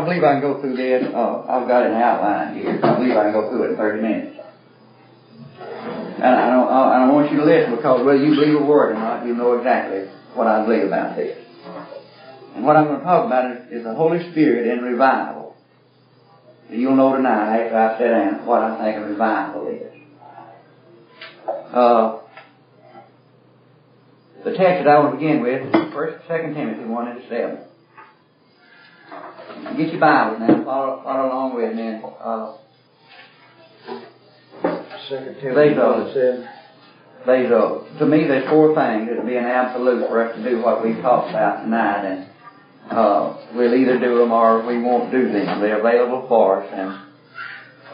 I believe I can go through this. Uh, I've got an outline here. I believe I can go through it in 30 minutes. And I don't, I don't want you to listen because whether you believe a word or not, you know exactly what I believe about this. And what I'm going to talk about is, is the Holy Spirit in revival. You'll know tonight after I sit down what I think a revival is. Uh, the text that I want to begin with is 1st 2 Timothy 1 and 7. Get your Bible now. Follow, follow along with me. Uh, Second Timothy go. one and seven. there's a, to me, there's four things that would be an absolute for us to do what we've talked about tonight, and uh, we'll either do them or we won't do them. They're available for us, and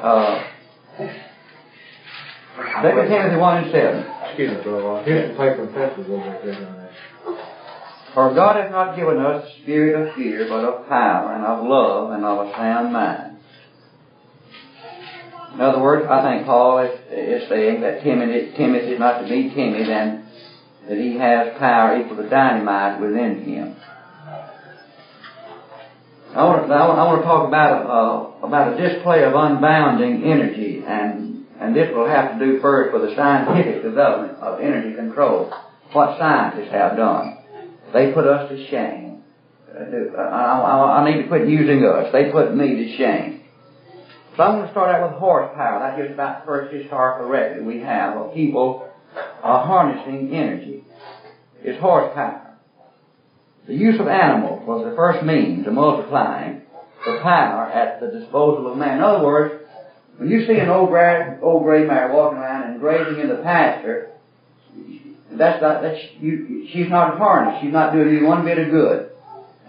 uh, Second Timothy one and seven. Excuse me, brother. Here's some paper and pencils over there. For God has not given us the spirit of fear, but of power and of love and of a sound mind. In other words, I think Paul is, is saying that Timothy, is not to be timid and that he has power equal to dynamite within him. I want to, I want, to talk about uh, about a display of unbounding energy, and and this will have to do first with the scientific development of energy control. What scientists have done, they put us to shame. I, I, I need to quit using us. They put me to shame. So I'm going to start out with horsepower. That's just about the first historical record we have of people uh, harnessing energy. Is horsepower. The use of animals was the first means of multiplying the power at the disposal of man. In other words, when you see an old gray, old gray mare walking around and grazing in the pasture, that's not, that's, you, she's not harnessed. She's not doing you one bit of good.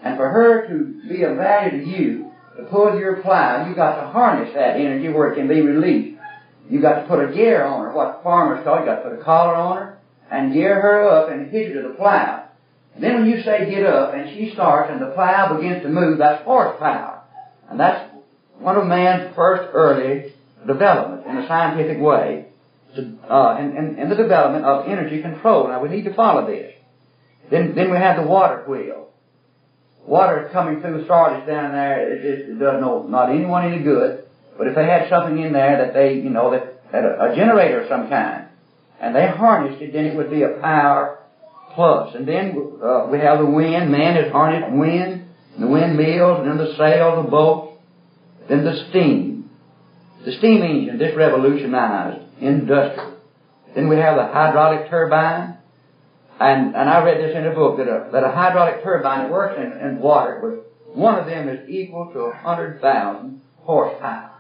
And for her to be of value to you, to pull your plow, you've got to harness that energy where it can be released. You've got to put a gear on her, what farmers call, you've got to put a collar on her, and gear her up and hitch her to the plow. And then when you say get up and she starts and the plow begins to move, that's horsepower. And that's one of man's first early development in a scientific way uh, in the development of energy control. Now we need to follow this. Then, then we have the water wheel. Water coming through starters down there, it, it, it does no, not anyone any good. But if they had something in there that they, you know, that had a, a generator of some kind, and they harnessed it, then it would be a power plus. And then uh, we have the wind. Man has harnessed wind, and the windmills, and then the sail, the boat, then the steam. The steam engine, this revolutionized industrial. Then we have the hydraulic turbine. And, and I read this in a book that a, that a hydraulic turbine that works in, in water, was, one of them is equal to a hundred thousand horsepower.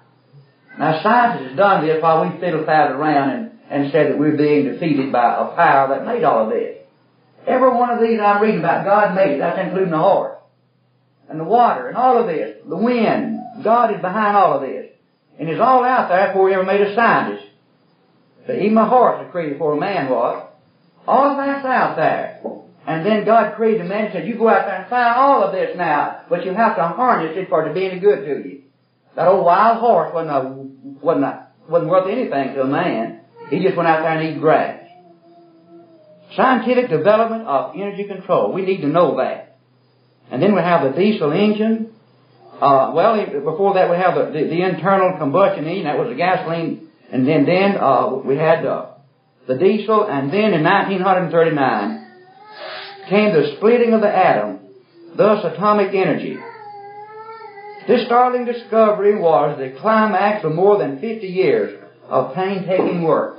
Now scientists have done this while we fiddle faddle around and, and said that we're being defeated by a power that made all of this. Every one of these I'm reading about, God made it. That's including the horse. And the water and all of this. The wind. God is behind all of this. And it's all out there before we ever made a scientist. So even a horse was created before a man was. All that's out there. And then God created man and said, you go out there and find all of this now, but you have to harness it for it to be any good to you. That old wild horse wasn't, a, wasn't, a, wasn't worth anything to a man. He just went out there and eat grass. Scientific development of energy control. We need to know that. And then we have the diesel engine. Uh, well, before that we have the, the, the, internal combustion engine. That was the gasoline. And then, then uh, we had the diesel. And then in 1939 came the splitting of the atom, thus atomic energy. This startling discovery was the climax of more than 50 years of painstaking work.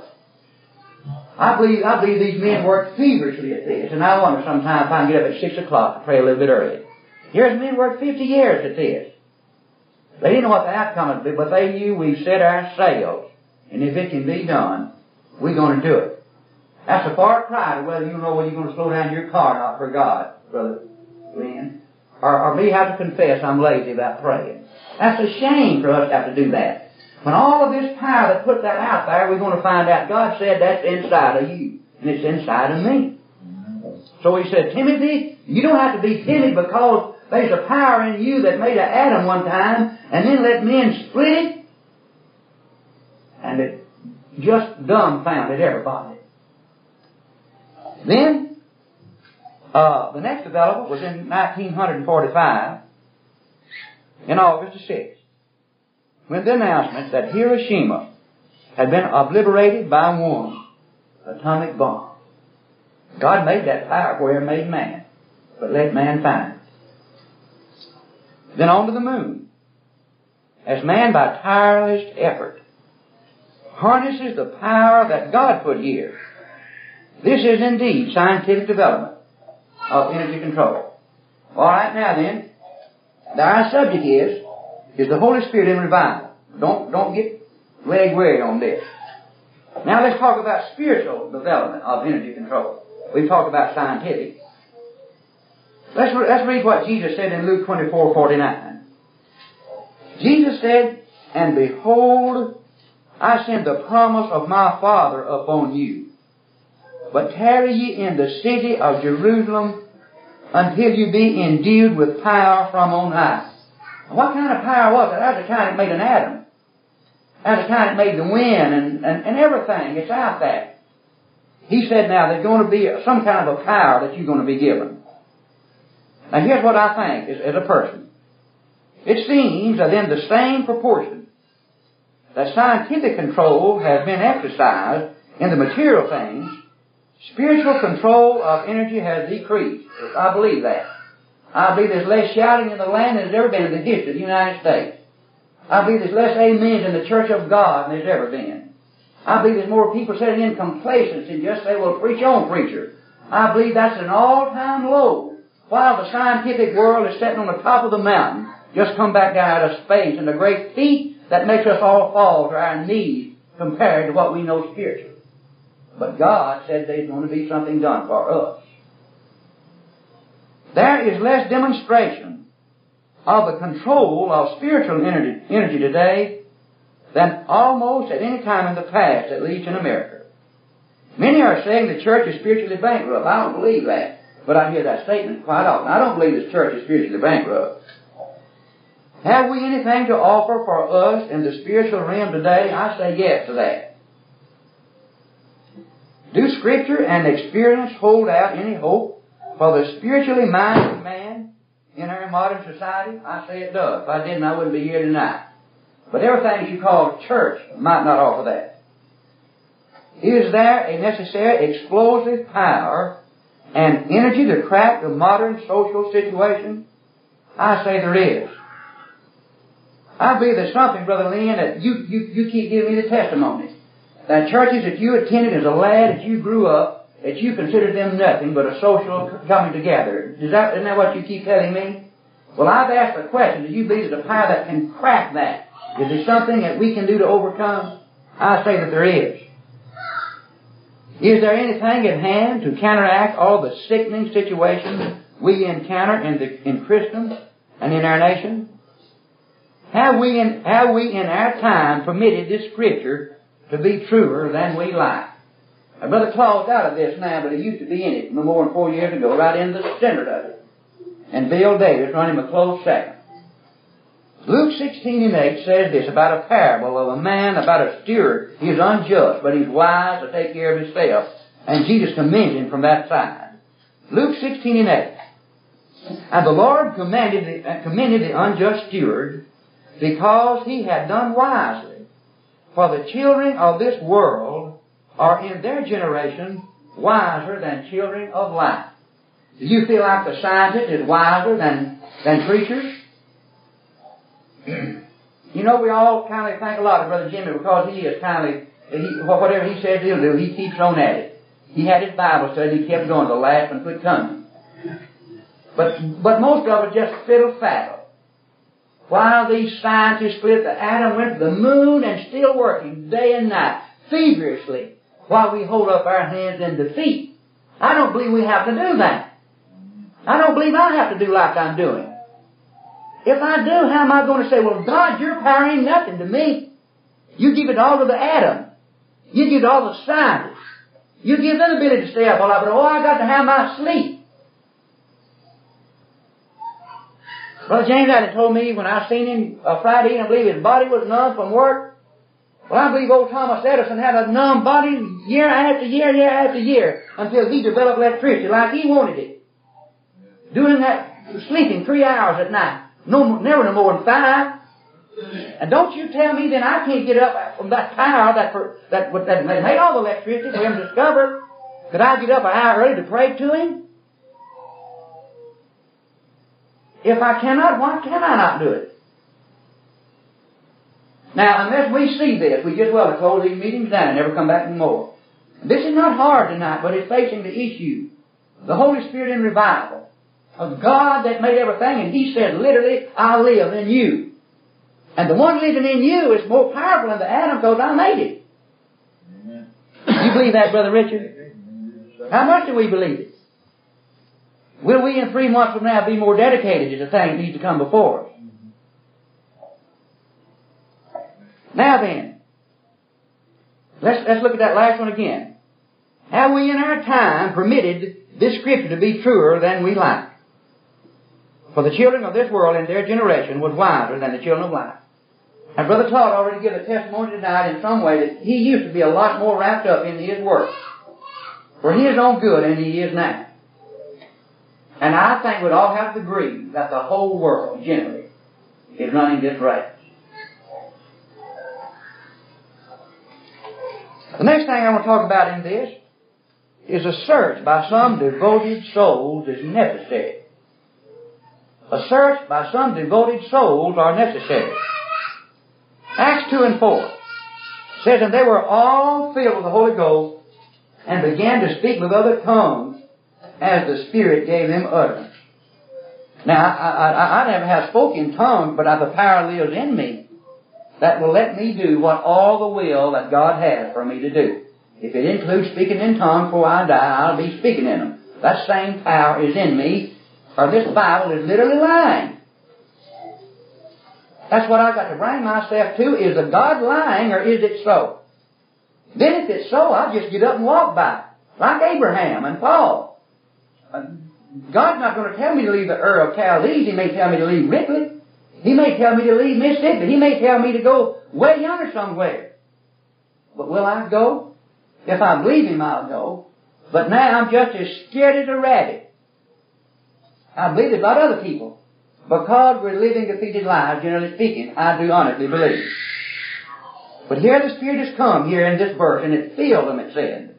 I believe, I believe these men worked feverishly at this, and I wonder sometimes if I can get up at 6 o'clock to pray a little bit early. Here's men worked 50 years at this. They didn't know what the outcome would be, but they knew we set our sails, and if it can be done, we're going to do it. That's a far cry to whether you know whether you're going to slow down your car or not for God, Brother Glenn. Or, or me have to confess I'm lazy about praying. That's a shame for us to have to do that. When all of this power that put that out there, we're going to find out God said that's inside of you, and it's inside of me. So he said, Timothy, you don't have to be timid because there's a power in you that made an atom one time, and then let men split it just dumbfounded everybody. Then, uh, the next development was in 1945, in August the 6th, when the announcement that Hiroshima had been obliterated by one atomic bomb. God made that power where He made man, but let man find it. Then on to the moon, as man by tireless effort harnesses the power that God put here. This is indeed scientific development of energy control. All right, now then, our subject is is the Holy Spirit in revival. Don't don't get leg weary on this. Now let's talk about spiritual development of energy control. We've talked about scientific. Let's, re- let's read what Jesus said in Luke 24, 49. Jesus said, And behold, I send the promise of my Father upon you. But tarry ye in the city of Jerusalem until you be endued with power from on high. What kind of power was it? That's the kind that made an atom. That's the kind that made the wind and, and, and everything. It's out there. He said now there's going to be some kind of a power that you're going to be given. Now here's what I think as, as a person. It seems that in the same proportion that scientific control has been exercised in the material things, spiritual control of energy has decreased. I believe that. I believe there's less shouting in the land than there's ever been in the history of the United States. I believe there's less amens in the church of God than there's ever been. I believe there's more people sitting in complacency and just say, well, preach on, preacher. I believe that's an all-time low. While the scientific world is sitting on the top of the mountain, just come back down out of space and the great feat that makes us all fall to our knees compared to what we know spiritually. But God said there's going to be something done for us. There is less demonstration of the control of spiritual energy, energy today than almost at any time in the past, at least in America. Many are saying the church is spiritually bankrupt. I don't believe that, but I hear that statement quite often. I don't believe the church is spiritually bankrupt. Have we anything to offer for us in the spiritual realm today? I say yes to that. Do Scripture and experience hold out any hope for the spiritually minded man in our modern society? I say it does. If I didn't, I wouldn't be here tonight. But everything you call church might not offer that. Is there a necessary explosive power and energy to crack the modern social situation? I say there is. I believe there's something, Brother Lynn, that you, you, you keep giving me the testimony. That churches that you attended as a lad, that you grew up, that you considered them nothing but a social coming together. Is that, isn't that what you keep telling me? Well, I've asked the question, do you believe there's a power that can crack that? Is there something that we can do to overcome? I say that there is. Is there anything at hand to counteract all the sickening situations we encounter in, the, in Christendom and in our nation? Have we, in, have we in our time permitted this scripture to be truer than we like? Now, Brother Claus out of this now, but he used to be in it no more than four years ago, right in the center of it. And Bill Davis run him a close second. Luke 16 and 8 says this about a parable of a man, about a steward. He is unjust, but he's wise to take care of himself. And Jesus commends him from that side. Luke 16 and 8. And the Lord commanded the, uh, commended the unjust steward because he had done wisely. For the children of this world are in their generation wiser than children of light. Do you feel like the scientist is wiser than, than preachers? you know, we all kindly thank a lot of Brother Jimmy because he is kindly, he, whatever he says he'll do, he keeps on at it. He had his Bible study, he kept going, the last one quit coming. But, but most of it just fiddle faddle. While these scientists split the atom, went to the moon, and still working day and night, feverishly, while we hold up our hands in defeat. I don't believe we have to do that. I don't believe I have to do like I'm doing. If I do, how am I going to say, well, God, your power ain't nothing to me? You give it all to the atom. You give it all to scientists. You give them the ability to stay up all night, but oh, I got to have my sleep. Brother James had told me when I seen him uh, Friday, and I believe his body was numb from work. Well, I believe old Thomas Edison had a numb body year after year, year after year, until he developed electricity like he wanted it. Doing that, sleeping three hours at night. No, never no more than five. And don't you tell me then I can't get up from that tower that that that made all the electricity for him to discover. Could I get up an hour early to pray to him? If I cannot, why can I not do it? Now, unless we see this, we just well to close these meetings down and never come back anymore. This is not hard tonight, but it's facing the issue. The Holy Spirit in revival. A God that made everything, and He said literally, I live in you. And the one living in you is more powerful than the atom because I made it. You believe that, Brother Richard? How much do we believe it? Will we in three months from now be more dedicated to the things that needs to come before us? Now then, let's, let's look at that last one again. Have we in our time permitted this scripture to be truer than we like? For the children of this world in their generation was wiser than the children of light. And Brother Todd already gave a testimony tonight in some way that he used to be a lot more wrapped up in his work for his own good than he is now. And I think we'd all have to agree that the whole world generally is running this race. The next thing I want to talk about in this is a search by some devoted souls is necessary. A search by some devoted souls are necessary. Acts 2 and 4 says, And they were all filled with the Holy Ghost and began to speak with other tongues as the Spirit gave them utterance. Now, I, I, I never have spoken tongues, but I, the power lives in me that will let me do what all the will that God has for me to do. If it includes speaking in tongues before I die, I'll be speaking in them. That same power is in me, or this Bible is literally lying. That's what I've got to bring myself to. Is the God lying or is it so? Then if it's so, I'll just get up and walk by. Like Abraham and Paul. Uh, God's not going to tell me to leave the Ur of Chaldees. He may tell me to leave Ripley. He may tell me to leave Mississippi. He may tell me to go way yonder somewhere. But will I go? If I believe Him, I'll go. But now I'm just as scared as a rabbit. I believe it about other people. Because we're living defeated lives, generally speaking, I do honestly believe. But here the Spirit has come here in this verse, and it filled them, it said.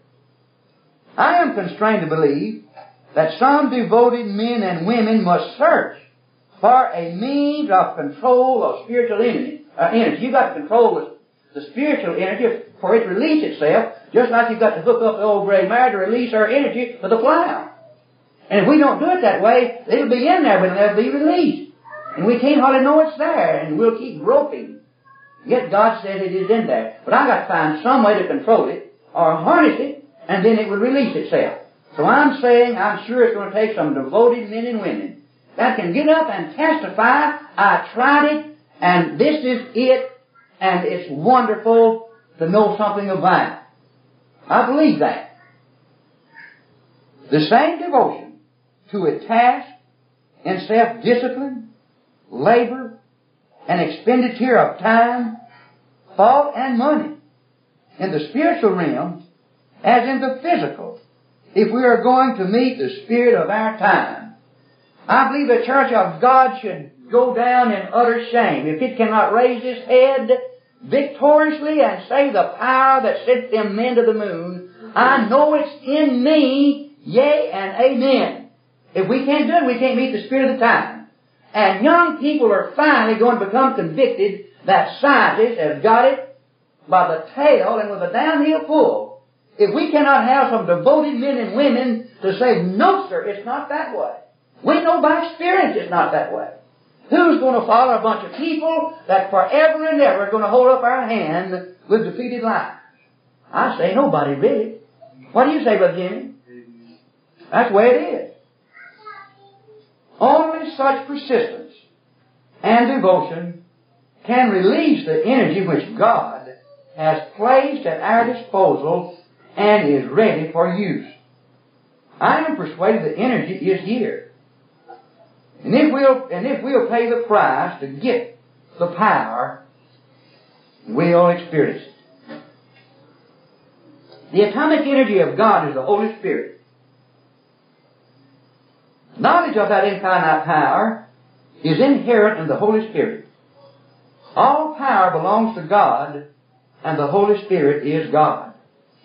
I am constrained to believe that some devoted men and women must search for a means of control of spiritual energy. Uh, energy. You've got to control the, the spiritual energy for it to release itself, just like you've got to hook up the old gray mare to release her energy for the plow. And if we don't do it that way, it'll be in there, but it'll never be released. And we can't hardly know it's there, and we'll keep groping. Yet God said it is in there. But I've got to find some way to control it, or harness it, and then it will release itself. So I'm saying I'm sure it's going to take some devoted men and women that can get up and testify, I tried it, and this is it, and it's wonderful to know something about it. I believe that. The same devotion to a task and self-discipline, labor, and expenditure of time, thought, and money in the spiritual realm as in the physical if we are going to meet the spirit of our time. I believe the church of God should go down in utter shame if it cannot raise its head victoriously and say the power that sent them men to the moon. I know it's in me, yea and amen. If we can't do it, we can't meet the spirit of the time. And young people are finally going to become convicted that scientists have got it by the tail and with a downhill pull. If we cannot have some devoted men and women to say, no sir, it's not that way. We know by experience it's not that way. Who's going to follow a bunch of people that forever and ever are going to hold up our hand with defeated lives? I say nobody really. What do you say, Brother Jimmy? That's the way it is. Only such persistence and devotion can release the energy which God has placed at our disposal and is ready for use. I am persuaded the energy is here. And if we'll, and if we'll pay the price to get the power, we'll experience it. The atomic energy of God is the Holy Spirit. Knowledge of that infinite power is inherent in the Holy Spirit. All power belongs to God, and the Holy Spirit is God.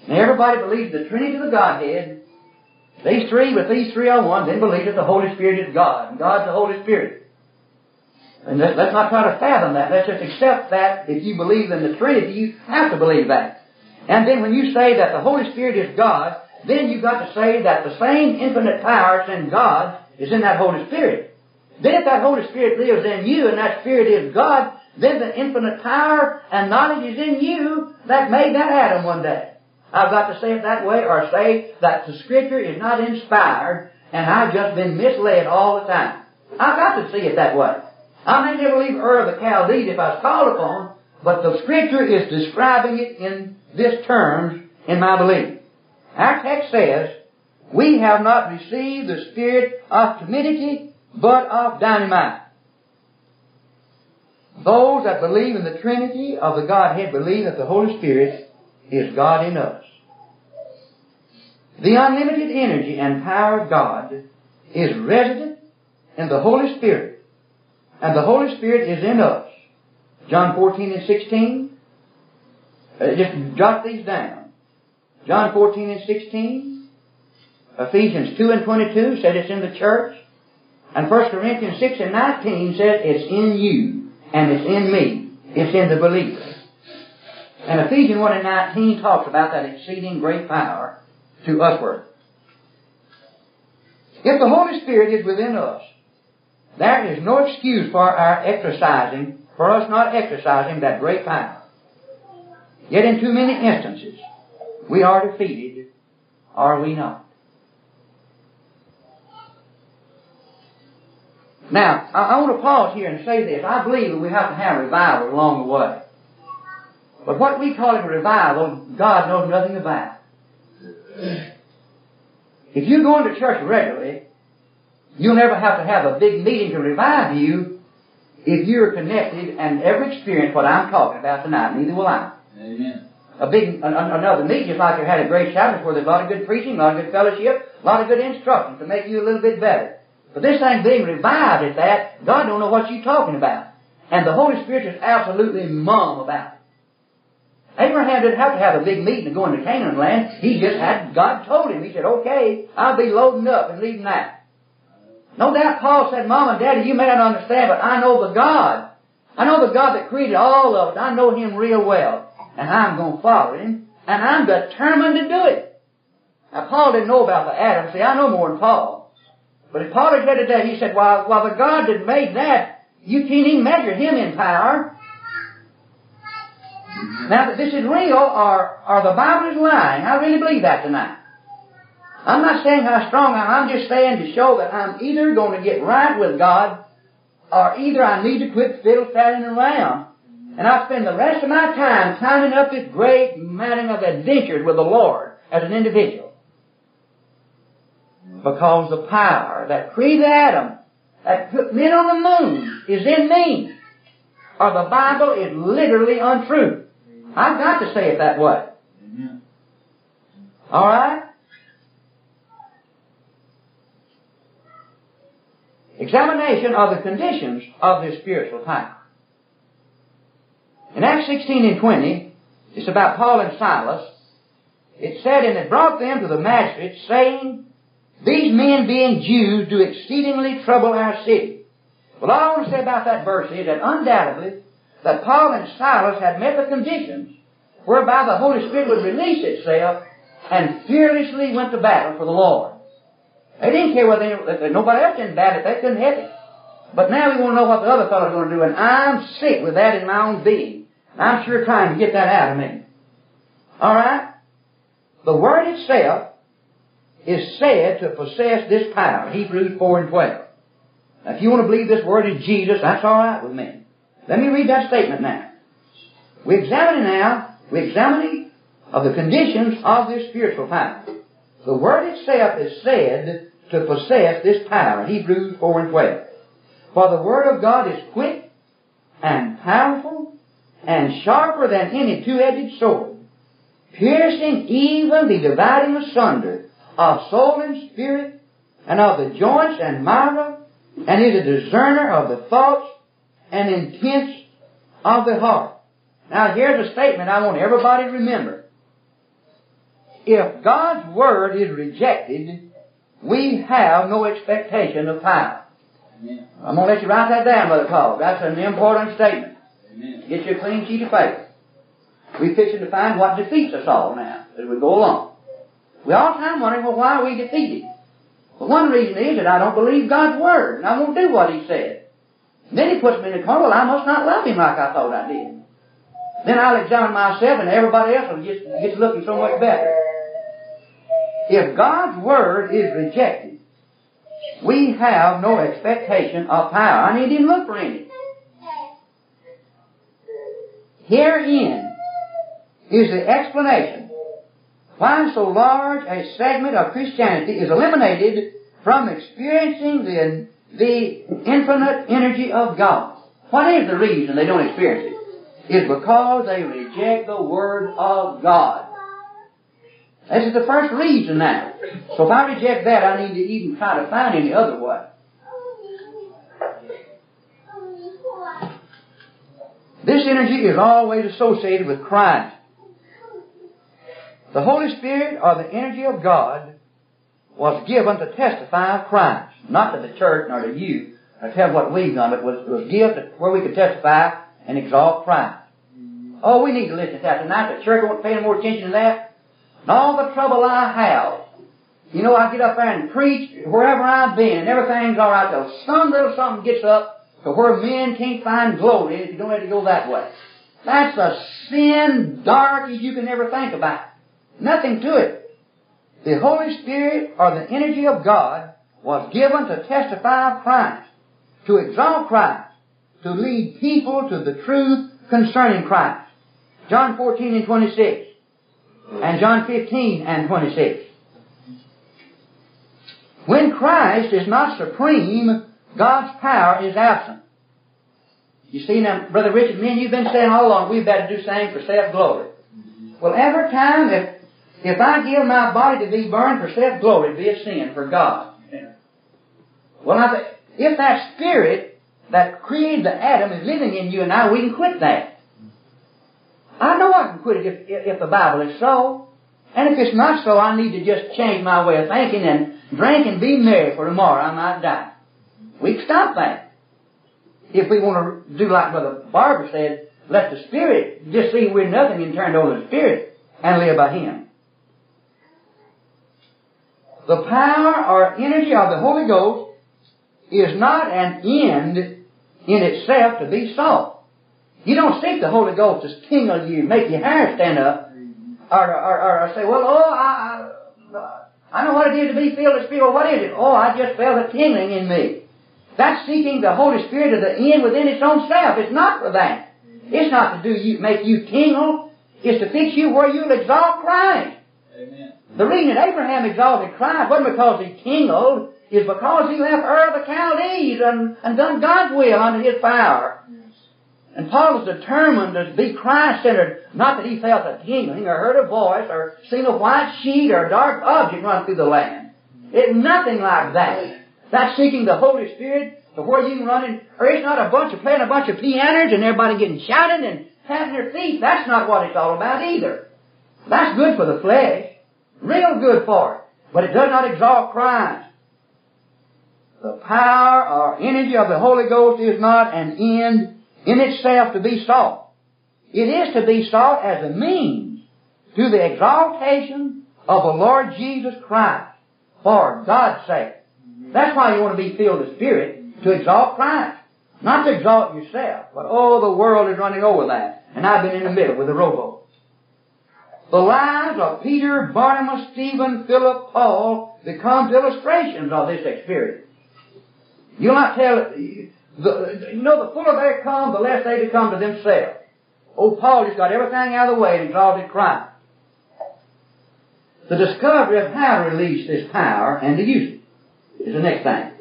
Now everybody believes the Trinity of the Godhead. These three, with these three are one, then believe that the Holy Spirit is God, and God's the Holy Spirit. And let's not try to fathom that. Let's just accept that if you believe in the Trinity, you have to believe that. And then when you say that the Holy Spirit is God, then you've got to say that the same infinite power that's in God is in that Holy Spirit. Then if that Holy Spirit lives in you and that Spirit is God, then the infinite power and knowledge is in you that made that atom one day. I've got to say it that way or say that the Scripture is not inspired and I've just been misled all the time. I've got to see it that way. I may never leave Ur of the Chaldees if I was called upon, but the Scripture is describing it in this terms in my belief. Our text says, we have not received the spirit of timidity, but of dynamite. Those that believe in the Trinity of the Godhead believe that the Holy Spirit is God in us. The unlimited energy and power of God is resident in the Holy Spirit, and the Holy Spirit is in us. John 14 and 16. Uh, just jot these down. John 14 and 16. Ephesians 2 and 22 said it's in the church. And 1 Corinthians 6 and 19 said it's in you and it's in me. It's in the believer. And Ephesians 1 and 19 talks about that exceeding great power to usward. If the Holy Spirit is within us, there is no excuse for our exercising, for us not exercising that great power. Yet in too many instances, we are defeated, are we not? Now, I, I want to pause here and say this. I believe that we have to have revival along the way. But what we call a revival, God knows nothing about. If you're going to church regularly, you'll never have to have a big meeting to revive you if you're connected and ever experience what I'm talking about tonight. Neither will I. Amen. A big, another meeting, just like you had a great Sabbath where there's a lot of good preaching, a lot of good fellowship, a lot of good instruction to make you a little bit better. But this thing being revived at that, God don't know what you're talking about. And the Holy Spirit is absolutely mum about it. Abraham didn't have to have a big meeting to go into Canaan land. He just had, God told him. He said, okay, I'll be loading up and leaving that. No doubt Paul said, Mom and Daddy, you may not understand, but I know the God. I know the God that created all of it. I know Him real well. And I'm going to follow Him. And I'm determined to do it. Now Paul didn't know about the atom. See, I know more than Paul. But if Paul had said today, he said, well, well, the God that made that, you can't even measure Him in power. Now that this is real or, or the Bible is lying, I really believe that tonight. I'm not saying how strong I am, I'm just saying to show that I'm either going to get right with God or either I need to quit fiddle fadding around and I spend the rest of my time climbing up this great mountain of adventures with the Lord as an individual. Because the power that created atom, that put men on the moon, is in me. Or the Bible is literally untrue. I've got to say it that way. Amen. All right? Examination of the conditions of this spiritual power. In Acts 16 and 20, it's about Paul and Silas. It said, And it brought them to the magistrates, saying, These men being Jews do exceedingly trouble our city. Well, all I want to say about that verse is that undoubtedly that Paul and Silas had met the conditions whereby the Holy Spirit would release itself and fearlessly went to battle for the Lord. They didn't care whether they, nobody else didn't battle if they couldn't help it. But now we want to know what the other fellow's going to do, and I'm sick with that in my own being. And I'm sure trying to get that out of me. Alright? The Word itself is said to possess this power. Hebrews 4 and 12. Now, if you want to believe this Word is Jesus, that's alright with me. Let me read that statement now. We examine now We examine of the conditions of this spiritual power. The word itself is said to possess this power. Hebrews 4 and 12. For the word of God is quick and powerful and sharper than any two-edged sword, piercing even the dividing asunder of soul and spirit and of the joints and marrow, and is a discerner of the thoughts and intents of the heart. Now here's a statement I want everybody to remember. If God's Word is rejected, we have no expectation of power. Amen. I'm going to let you write that down, Brother Paul. That's an important statement. Amen. Get you a clean sheet of paper. We're fixing to find what defeats us all now as we go along. We all the time wondering, well, why are we defeated? Well, one reason is that I don't believe God's Word, and I won't do what He said. Then He puts me in the corner, well, I must not love Him like I thought I did. Then I'll examine myself, and everybody else will get, get looking so much better. If God's Word is rejected, we have no expectation of power. I need to look for any. Herein is the explanation why so large a segment of Christianity is eliminated from experiencing the, the infinite energy of God. What is the reason they don't experience it? It's because they reject the Word of God. This is the first reason now. So if I reject that, I need to even try to find any other way. This energy is always associated with Christ. The Holy Spirit, or the energy of God, was given to testify of Christ. Not to the church, nor to you, or tell what we've done, but was, was given where we could testify and exalt Christ. Oh, we need to listen to that tonight. The church won't pay any more attention to that. And all the trouble I have, you know, I get up there and preach wherever I've been, and everything's all right till some little something gets up to where men can't find glory if you don't have to go that way. That's a sin dark as you can ever think about. Nothing to it. The Holy Spirit, or the energy of God, was given to testify of Christ, to exalt Christ, to lead people to the truth concerning Christ. John 14 and 26 and John 15 and 26. When Christ is not supreme, God's power is absent. You see now, Brother Richard, me and you've been saying all along we've got to do something for self-glory. Well, every time if, if I give my body to be burned for self-glory, be a sin for God. Well, if that spirit that created the atom is living in you and I, we can quit that. I know I can quit it if, if the Bible is so. And if it's not so, I need to just change my way of thinking and drink and be merry for tomorrow I might die. We can stop that. If we want to do like Brother Barber said, let the Spirit just see we're nothing and turn over the Spirit and live by Him. The power or energy of the Holy Ghost is not an end in itself to be sought. You don't seek the Holy Ghost to tingle you, make your hair stand up, or, or, or, say, well, oh, I, I, know what it is to be filled with Spirit. What is it? Oh, I just felt a tingling in me. That's seeking the Holy Spirit to the end within its own self. It's not for that. It's not to do you, make you tingle. It's to fix you where you'll exalt Christ. The reason Abraham exalted Christ wasn't because he tingled, is because he left Ur of the Chaldees and, and done God's will under his power. And Paul was determined to be Christ-centered. Not that he felt a tingling or heard a voice or seen a white sheet or a dark object run through the land. It's nothing like that. That's seeking the Holy Spirit to where you can run in, or it's not a bunch of playing a bunch of pianos and everybody getting shouting and having their feet. That's not what it's all about either. That's good for the flesh. Real good for it. But it does not exalt Christ. The power or energy of the Holy Ghost is not an end in itself to be sought. It is to be sought as a means to the exaltation of the Lord Jesus Christ for God's sake. That's why you want to be filled with Spirit, to exalt Christ. Not to exalt yourself, but oh, the world is running over that. And I've been in the middle with the rowboat. The lives of Peter, Barnabas, Stephen, Philip, Paul becomes illustrations of this experience. You'll not tell, you know, the fuller they come, the less they become to themselves. Old Paul just got everything out of the way and exalted Christ. The discovery of how to release this power and to use it is the next thing.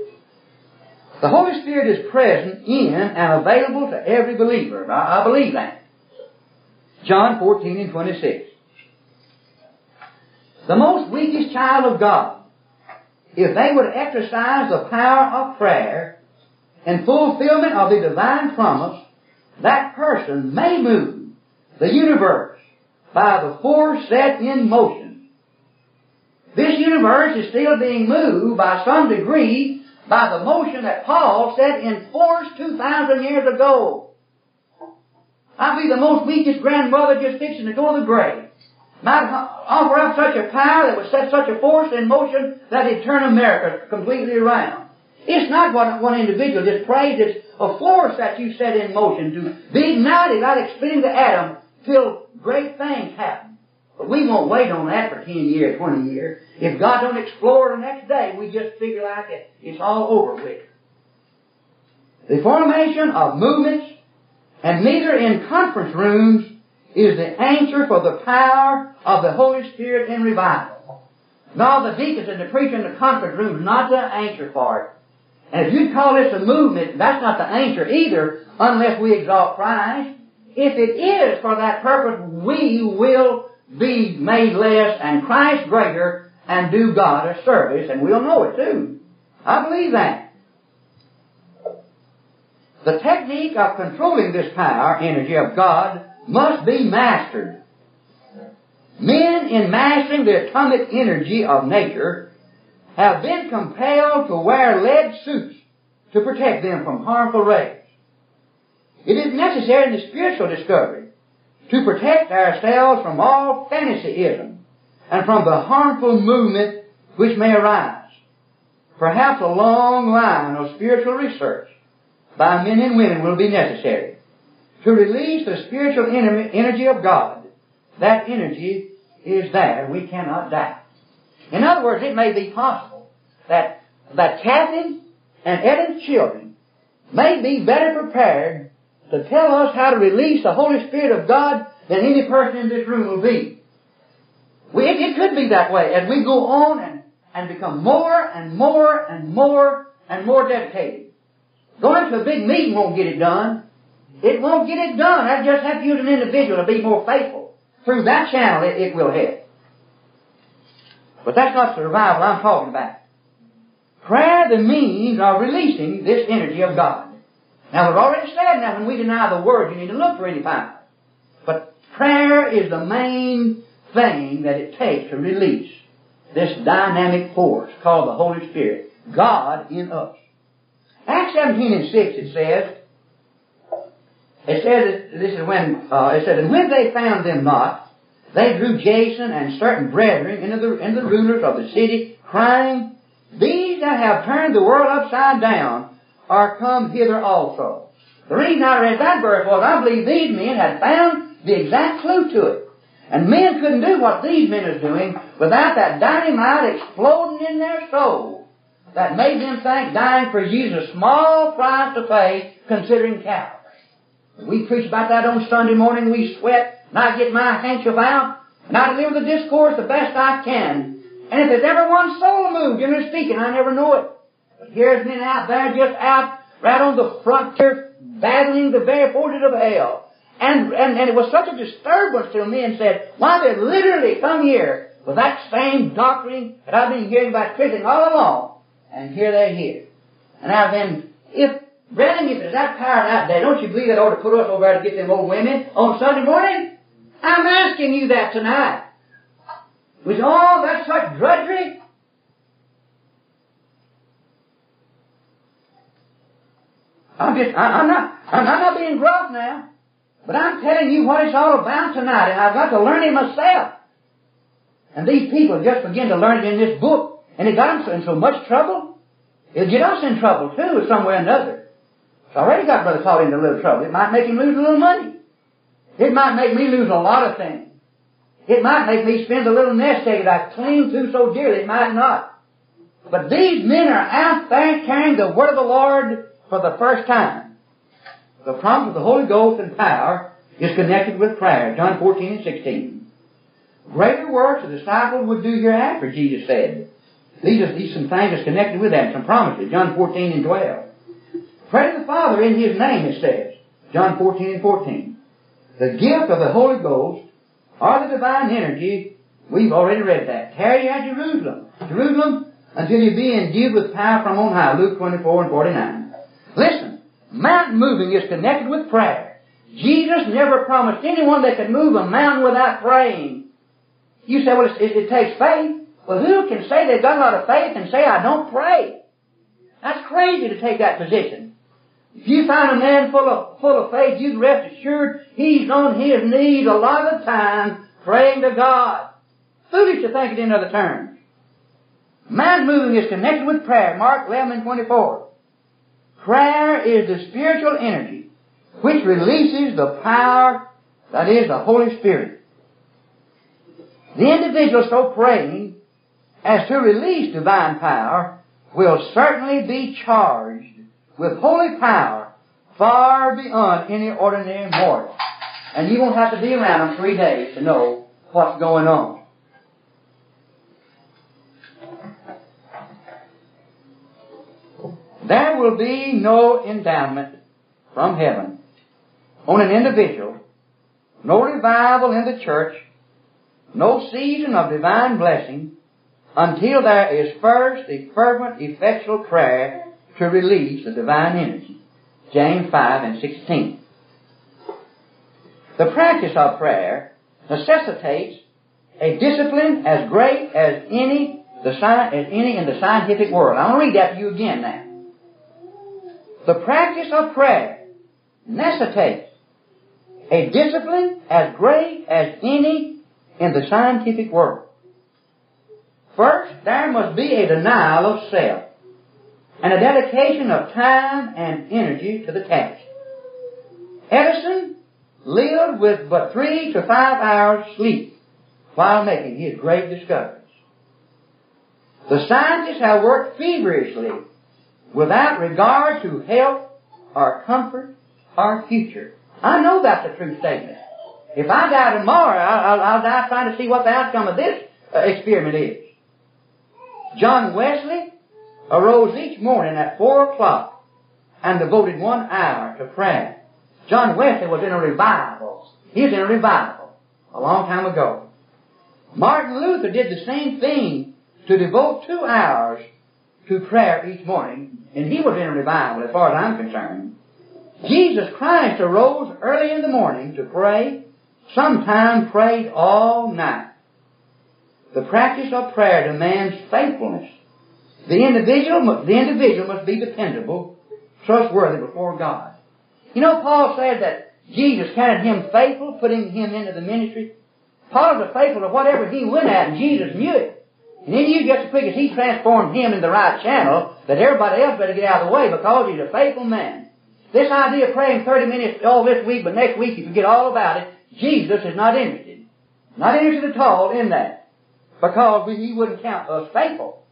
The Holy Spirit is present in and available to every believer. I believe that. John 14 and 26. The most weakest child of God, if they would exercise the power of prayer and fulfillment of the divine promise, that person may move the universe by the force set in motion. This universe is still being moved by some degree by the motion that Paul set in force 2,000 years ago. I'd be the most weakest grandmother just fixing to go to the grave. Might offer up such a power that would set such a force in motion that it'd turn America completely around. It's not what one individual just prays, it's a force that you set in motion to be ignited like spinning the atom till great things happen. But we won't wait on that for 10 years, 20 years. If God don't explore the next day, we just figure like it, it's all over with. The formation of movements and neither in conference rooms is the answer for the power of the Holy Spirit in revival. Now the deacons and the preacher in the conference room is not the answer for it. And if you call this a movement, that's not the answer either, unless we exalt Christ. If it is for that purpose, we will be made less and Christ greater and do God a service, and we'll know it too. I believe that. The technique of controlling this power, energy of God, must be mastered. Men, in mastering the atomic energy of nature, have been compelled to wear lead suits to protect them from harmful rays. It is necessary in the spiritual discovery to protect ourselves from all fantasyism and from the harmful movement which may arise. Perhaps a long line of spiritual research by men and women will be necessary to release the spiritual energy of God. That energy is there. We cannot doubt. In other words, it may be possible that, that Kathy and Eden's children may be better prepared to tell us how to release the Holy Spirit of God than any person in this room will be. We, it, it could be that way as we go on and, and become more and more and more and more dedicated. Going to a big meeting won't get it done. It won't get it done. I just have to use an individual to be more faithful. Through that channel it, it will head. But that's not the revival I'm talking about. Prayer the means of releasing this energy of God. Now we've already said now when we deny the Word you need to look for any power. But prayer is the main thing that it takes to release this dynamic force called the Holy Spirit. God in us. Acts 17 and 6 it says, it says, this is when, uh, it says, and when they found them not, they drew Jason and certain brethren into the, into the rulers of the city, crying, These that have turned the world upside down are come hither also. The reason I read that verse was I believe these men had found the exact clue to it. And men couldn't do what these men are doing without that dynamite exploding in their soul that made them think dying for Jesus a small price to pay considering Calvary. We preach about that on Sunday morning, we sweat, and I get my handkerchief out, and I deliver the discourse the best I can. And if there's ever one soul moved, generally speaking, I never know it. But here's men out there just out right on the frontier battling the very forces of hell. And, and, and it was such a disturbance to me and said, why they literally come here with that same doctrine that I've been hearing about Christians all along. And here they're here. And now then, if, brethren, if there's that power out there, don't you believe that ought to put us over there to get them old women on Sunday morning? I'm asking you that tonight. Was all that such drudgery? I'm just, I, am not, I'm not being gruff now. But I'm telling you what it's all about tonight, and I've got to learn it myself. And these people just begin to learn it in this book, and it got them in so much trouble. It'll get us in trouble too, some way or another. It's already got Brother Paul into a little trouble. It might make him lose a little money. It might make me lose a lot of things. It might make me spend a little nest egg that I cling to so dearly. It might not. But these men are out there carrying the word of the Lord for the first time. The promise of the Holy Ghost and power is connected with prayer. John 14 and 16. Greater works the disciples would do hereafter, Jesus said. These are, these some things that's connected with that, some promises. John 14 and 12. Pray to the Father in His name, it says. John 14 and 14. The gift of the Holy Ghost, or the divine energy, we've already read that. Tarry at Jerusalem. Jerusalem, until you be endued with power from on high. Luke 24 and 49. Listen, mountain moving is connected with prayer. Jesus never promised anyone that could move a mountain without praying. You say, well, it, it takes faith. Well, who can say they've got a lot of faith and say, I don't pray? That's crazy to take that position. If you find a man full of, full of faith, you can rest assured he's on his knees a lot of the time praying to God. Foolish to think it in other terms. Man moving is connected with prayer. Mark 11 and 24. Prayer is the spiritual energy which releases the power that is the Holy Spirit. The individual so praying as to release divine power will certainly be charged with holy power far beyond any ordinary mortal. And you won't have to be around them three days to know what's going on. There will be no endowment from heaven on an individual, no revival in the church, no season of divine blessing until there is first the fervent, effectual prayer to release the divine energy. James 5 and 16. The practice of prayer necessitates a discipline as great as any, the, as any in the scientific world. I want to read that to you again now. The practice of prayer necessitates a discipline as great as any in the scientific world. First, there must be a denial of self and a dedication of time and energy to the task. Edison lived with but three to five hours sleep while making his great discoveries. The scientists have worked feverishly without regard to health or comfort or future. I know that's a true statement. If I die tomorrow, I'll, I'll, die trying to see what the outcome of this uh, experiment is. John Wesley arose each morning at four o'clock and devoted one hour to prayer. John Wesley was in a revival. He was in a revival a long time ago. Martin Luther did the same thing to devote two hours to prayer each morning, and he was in a revival as far as I'm concerned. Jesus Christ arose early in the morning to pray, sometimes prayed all night. The practice of prayer demands faithfulness. The individual, the individual must be dependable, trustworthy before God. You know, Paul said that Jesus counted him faithful, putting him into the ministry. Paul was faithful to whatever he went at, and Jesus knew it. And he knew just as quick as he transformed him in the right channel that everybody else better get out of the way because he's a faithful man. This idea of praying 30 minutes all this week, but next week you forget all about it, Jesus is not interested. Not interested at all in that because he wouldn't count us faithful.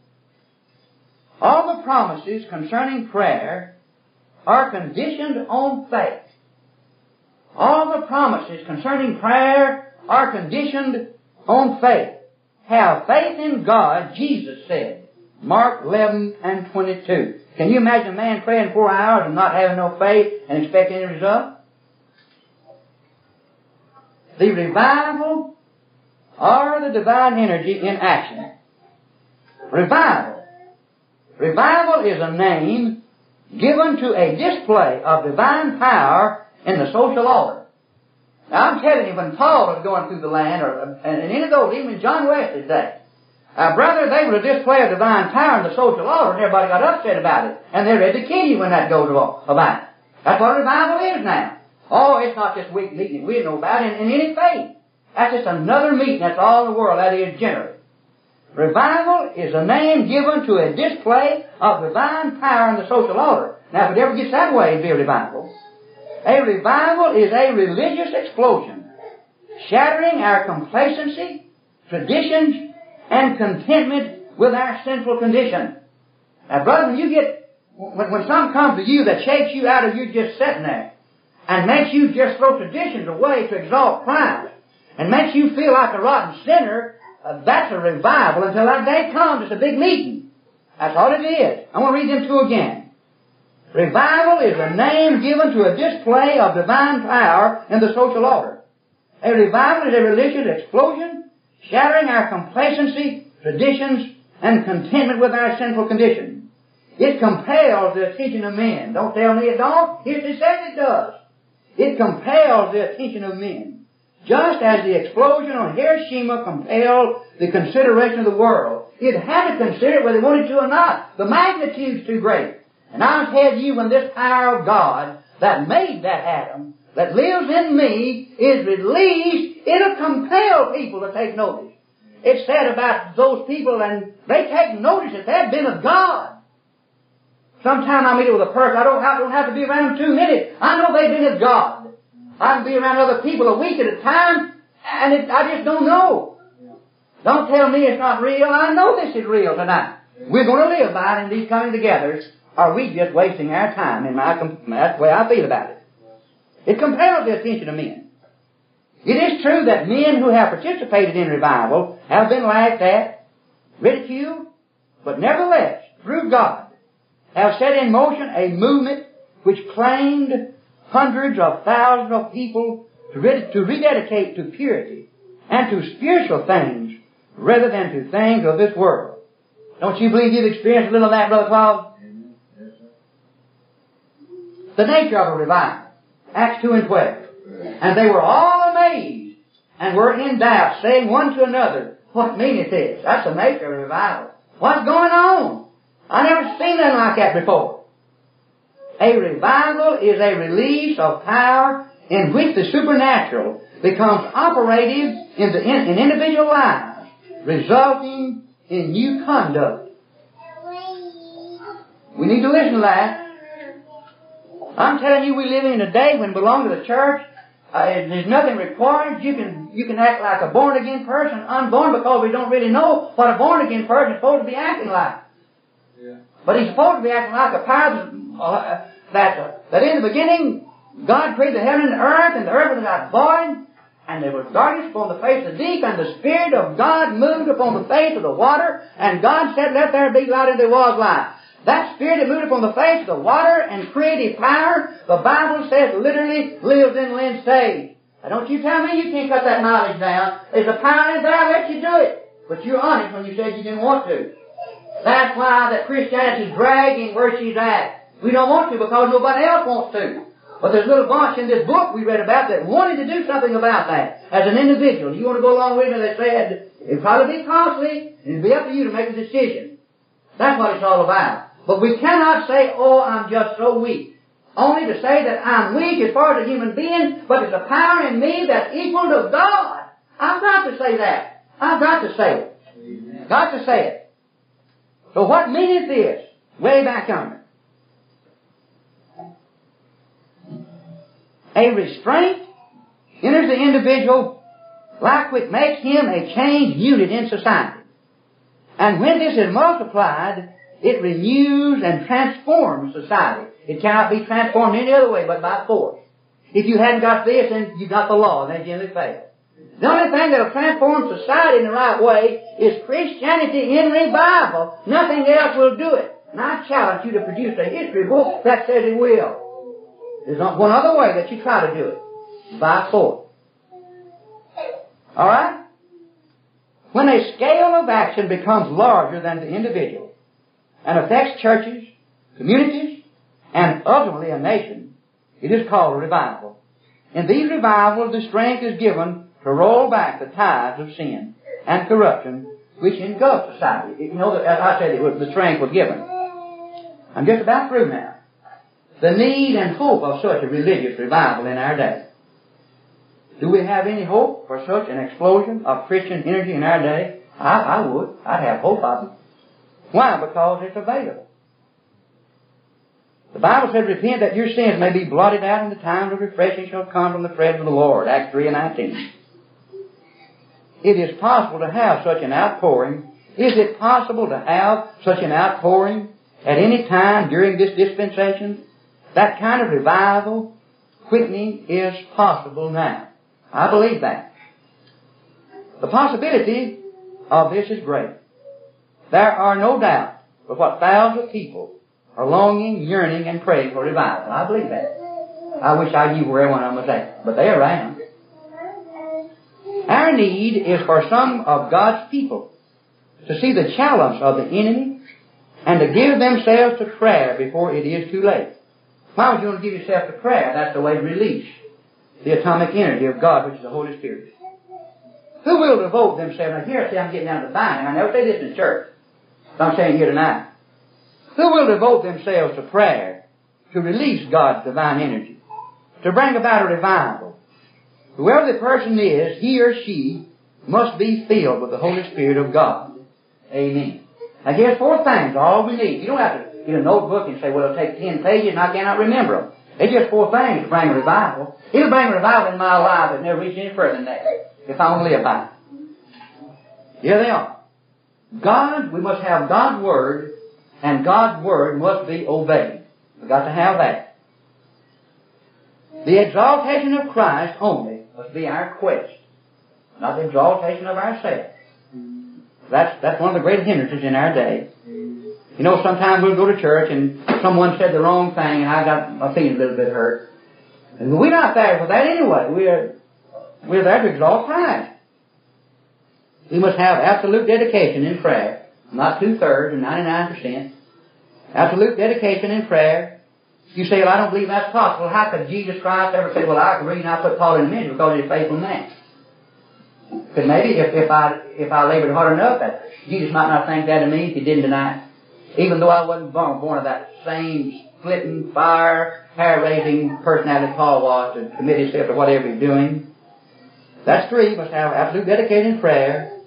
All the promises concerning prayer are conditioned on faith. All the promises concerning prayer are conditioned on faith. Have faith in God, Jesus said. Mark 11 and 22. Can you imagine a man praying four hours and not having no faith and expecting any result? The revival or the divine energy in action. Revival. Revival is a name given to a display of divine power in the social order. Now I'm telling you, when Paul was going through the land, or and any of those, even John Wesley's day, uh, brother, they were a display of divine power in the social order, and everybody got upset about it, and they're ready to kill you when that goes about. That's what revival is now. Oh, it's not just weak meeting we know about in, in any faith. That's just another meeting. That's all in the world. That is generally. Revival is a name given to a display of divine power in the social order. Now, if it ever gets that way, it'd be a revival. A revival is a religious explosion, shattering our complacency, traditions, and contentment with our sinful condition. Now, brother, when you get, when, when something comes to you that shakes you out of you just sitting there, and makes you just throw traditions away to exalt Christ and makes you feel like a rotten sinner, uh, that's a revival until that day comes. It's a big meeting. That's all it is. I want to read them two again. Revival is a name given to a display of divine power in the social order. A revival is a religious explosion, shattering our complacency, traditions, and contentment with our sinful condition. It compels the attention of men. Don't tell me it don't. History says it does. It compels the attention of men. Just as the explosion on Hiroshima compelled the consideration of the world. It had to consider it whether they wanted to or not. The magnitude's too great. And I tell you, when this power of God that made that atom, that lives in me, is released, it'll compel people to take notice. It's said about those people, and they take notice that they've been of God. Sometime I meet with a person, I don't have, don't have to be around two minutes. I know they've been of God. I can be around other people a week at a time, and it, I just don't know. Don't tell me it's not real. I know this is real tonight. We're going to live by it in these coming together. Are we just wasting our time? In my, that's the way I feel about it. It compels the attention of men. It is true that men who have participated in revival have been laughed at, ridiculed, but nevertheless, through God, have set in motion a movement which claimed hundreds of thousands of people to, to rededicate to purity and to spiritual things rather than to things of this world. Don't you believe you've experienced a little of that, Brother Claude? The nature of a revival. Acts 2 and 12. And they were all amazed and were in doubt, saying one to another, What meaneth this? That's the nature of a revival. What's going on? I never seen nothing like that before. A revival is a release of power in which the supernatural becomes operative in, the, in, in individual lives, resulting in new conduct. We need to listen to that. I'm telling you, we live in a day when belong to the church. Uh, there's nothing required. You can you can act like a born again person, unborn, because we don't really know what a born again person is supposed to be acting like. But he's supposed to be acting like a power uh, that uh, that in the beginning God created the heaven and the earth, and the earth was without void, and there was darkness upon the face of the deep, and the Spirit of God moved upon the face of the water, and God said, Let there be light, and there was light. That spirit that moved upon the face of the water and creative power, the Bible says literally lives in Lynn Sage. Now don't you tell me you can't cut that knowledge down. There's a power in there, I'll let you do it. But you're honest when you said you didn't want to. That's why that Christianity's dragging where she's at. We don't want to because nobody else wants to. But there's a little bunch in this book we read about that wanted to do something about that as an individual. You want to go along with it? They said it'd probably be costly, and it'd be up to you to make a decision. That's what it's all about. But we cannot say, oh, I'm just so weak. Only to say that I'm weak as far as a human being, but there's a power in me that's equal to God. I've got to say that. I've got to say it. Amen. Got to say it. So what meaneth this? Way back under. A restraint enters the individual like which makes him a changed unit in society. And when this is multiplied, it renews and transforms society. It cannot be transformed any other way but by force. If you hadn't got this, then you got the law, and they generally fail. The only thing that'll transform society in the right way is Christianity in revival. Nothing else will do it. And I challenge you to produce a history book that says it will. There's not one other way that you try to do it. By force. Alright? When a scale of action becomes larger than the individual, and affects churches, communities, and ultimately a nation, it is called a revival. In these revivals, the strength is given to roll back the tides of sin and corruption which engulf society. You know, as I said, it was, the strength was given. I'm just about through now. The need and hope of such a religious revival in our day. Do we have any hope for such an explosion of Christian energy in our day? I, I would. I'd have hope of it. Why? Because it's available. The Bible says, repent that your sins may be blotted out and the time of refreshing shall come from the presence of the Lord. Acts 3 and 19. It is possible to have such an outpouring. Is it possible to have such an outpouring at any time during this dispensation? That kind of revival quickening is possible now. I believe that. The possibility of this is great. There are no doubt but what thousands of people are longing, yearning, and praying for revival. I believe that. I wish I knew where one of them was at, but they're around. Our need is for some of God's people to see the challenge of the enemy and to give themselves to prayer before it is too late. Why would you want to give yourself to prayer? That's the way to release the atomic energy of God, which is the Holy Spirit. Who will devote themselves? Now here say I'm getting down to the vine. I never say this in church. But I'm saying here tonight. Who will devote themselves to prayer to release God's divine energy? To bring about a revival? Whoever the person is, he or she must be filled with the Holy Spirit of God. Amen. Now here's four things, all we need. You don't have to get a notebook and say, well, it'll take ten pages and I cannot remember them. It's just four things to bring a revival. It'll bring a revival in my life that never reach any further than that, if I only live by it. Here they are. God, we must have God's Word, and God's Word must be obeyed. We've got to have that. The exaltation of Christ only must be our quest, not the exaltation of ourselves. That's, that's one of the great hindrances in our day. You know, sometimes we'll go to church and someone said the wrong thing and I got my feelings a little bit hurt. And we're not there for that anyway. We're, we're there to exalt Christ. We must have absolute dedication in prayer, not two thirds and 99%. Absolute dedication in prayer. You say, well, I don't believe that's possible. How could Jesus Christ ever say, well, I agree and I put Paul in the ministry because he's a faithful man? Because maybe if, if I if I labored hard enough, that Jesus might not think that of me if he didn't deny it. Even though I wasn't born, born of that same splitting, fire, hair-raising personality Paul was to commit himself to whatever he's doing. That's three. We must have absolute dedicated prayer,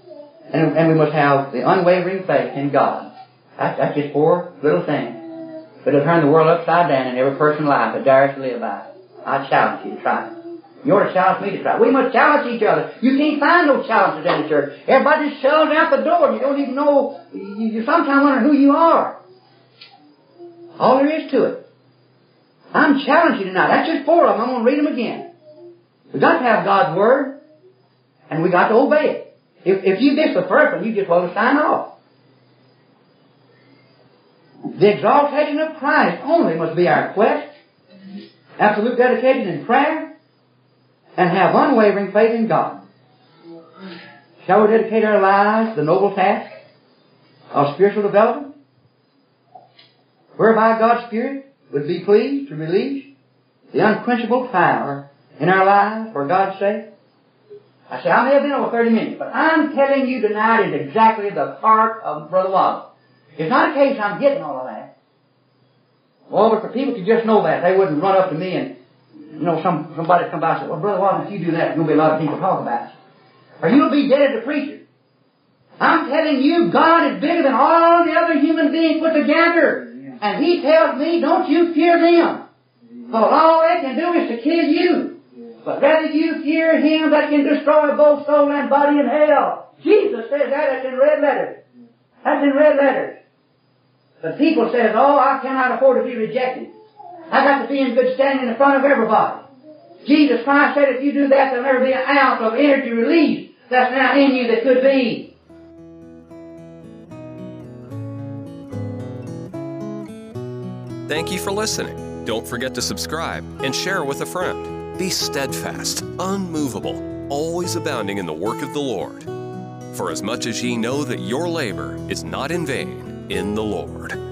and, and we must have the unwavering faith in God. That's just four little things. But it'll turn the world upside down and every person's life that dares to live by it. I challenge you to try it. You ought to challenge me to try. We must challenge each other. You can't find no challenges in the church. Everybody just shoves out the door. You don't even know. You, you sometimes wonder who you are. All there is to it. I'm challenging you tonight. That's just four of them. I'm going to read them again. We've got to have God's Word, and we got to obey it. If, if you miss the first one, you just want to sign off. The exaltation of Christ only must be our quest. Absolute dedication in prayer, and have unwavering faith in God. Shall we dedicate our lives to the noble task of spiritual development? Whereby God's Spirit would be pleased to release the unquenchable fire in our lives for God's sake? I say, I may have been over 30 minutes, but I'm telling you tonight is exactly the heart of Brother Wallace. It's not a case I'm getting all of that. Well, but for people to just know that, they wouldn't run up to me and you know, some somebody come by and say, Well, Brother Wallace, if you do that, there's going to be a lot of people talking about it. Or you'll be dead as a preacher. I'm telling you, God is bigger than all the other human beings put together. And He tells me, don't you fear them. Because all they can do is to kill you. But rather you fear Him that can destroy both soul and body in hell. Jesus says that, that's in red letters. That's in red letters. But people says, oh, I cannot afford to be rejected. I got to be in good standing in front of everybody. Jesus Christ said if you do that, there'll never be an ounce of energy released that's now in you that could be. Thank you for listening. Don't forget to subscribe and share with a friend. Be steadfast, unmovable, always abounding in the work of the Lord. For as much as ye know that your labor is not in vain in the Lord.